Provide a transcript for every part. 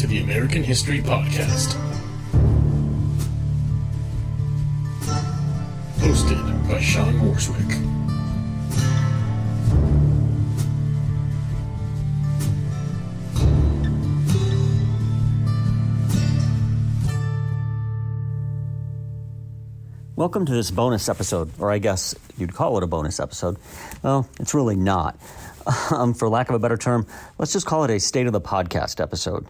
to the American History Podcast. Hosted by Sean Morswick. Welcome to this bonus episode, or I guess you'd call it a bonus episode. Well, it's really not. Um, for lack of a better term, let's just call it a state of the podcast episode.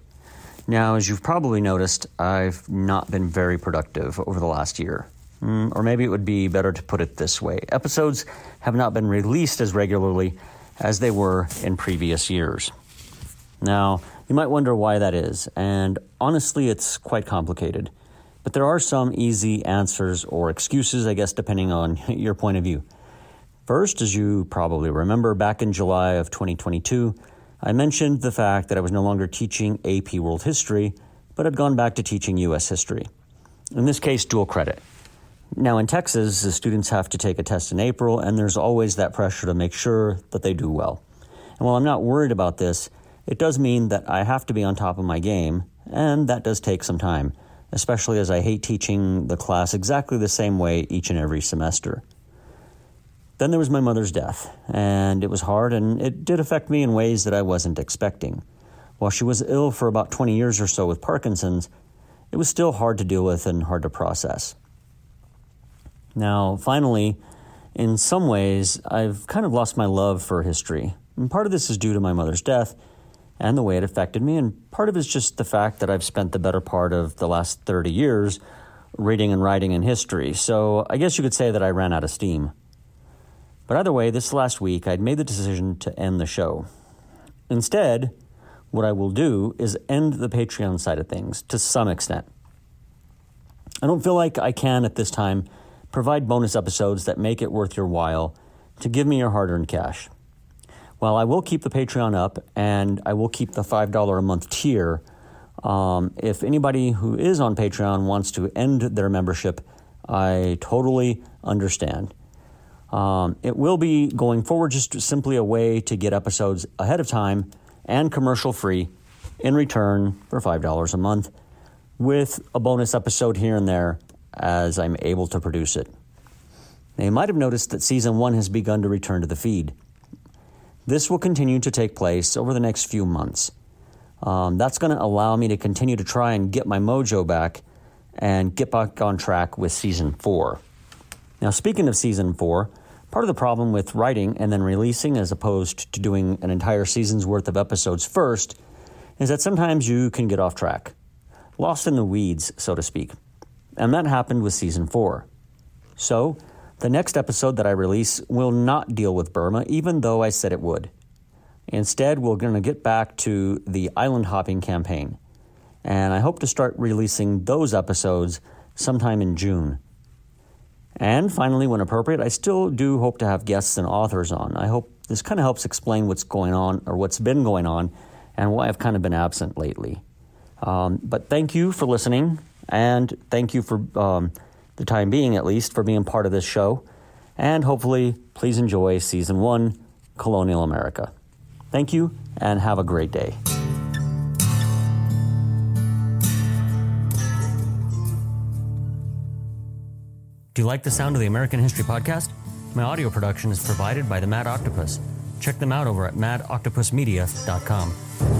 Now, as you've probably noticed, I've not been very productive over the last year. Mm, or maybe it would be better to put it this way episodes have not been released as regularly as they were in previous years. Now, you might wonder why that is, and honestly, it's quite complicated. But there are some easy answers or excuses, I guess, depending on your point of view. First, as you probably remember, back in July of 2022, I mentioned the fact that I was no longer teaching AP World History, but had gone back to teaching U.S. history. In this case, dual credit. Now, in Texas, the students have to take a test in April, and there's always that pressure to make sure that they do well. And while I'm not worried about this, it does mean that I have to be on top of my game, and that does take some time especially as I hate teaching the class exactly the same way each and every semester. Then there was my mother's death, and it was hard, and it did affect me in ways that I wasn't expecting. While she was ill for about 20 years or so with Parkinson's, it was still hard to deal with and hard to process. Now, finally, in some ways, I've kind of lost my love for history. And part of this is due to my mother's death, and the way it affected me. And part of it is just the fact that I've spent the better part of the last 30 years reading and writing in history. So I guess you could say that I ran out of steam. But either way, this last week I'd made the decision to end the show. Instead, what I will do is end the Patreon side of things to some extent. I don't feel like I can at this time provide bonus episodes that make it worth your while to give me your hard earned cash. While I will keep the Patreon up and I will keep the $5 a month tier. Um, if anybody who is on Patreon wants to end their membership, I totally understand. Um, it will be going forward just simply a way to get episodes ahead of time and commercial free in return for $5 a month with a bonus episode here and there as I'm able to produce it. Now, you might have noticed that season one has begun to return to the feed. This will continue to take place over the next few months. Um, that's going to allow me to continue to try and get my mojo back and get back on track with season four. Now, speaking of season four, part of the problem with writing and then releasing as opposed to doing an entire season's worth of episodes first is that sometimes you can get off track, lost in the weeds, so to speak. And that happened with season four. So, the next episode that I release will not deal with Burma, even though I said it would. Instead, we're going to get back to the island hopping campaign. And I hope to start releasing those episodes sometime in June. And finally, when appropriate, I still do hope to have guests and authors on. I hope this kind of helps explain what's going on or what's been going on and why I've kind of been absent lately. Um, but thank you for listening, and thank you for. Um, the time being at least, for being part of this show. And hopefully, please enjoy season one Colonial America. Thank you and have a great day. You like the sound of the American History Podcast? My audio production is provided by the Mad Octopus. Check them out over at madoctopusmedia.com.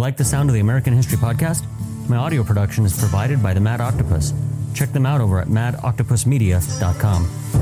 like the sound of the American History Podcast? My audio production is provided by the Mad Octopus. Check them out over at madoctopusmedia.com.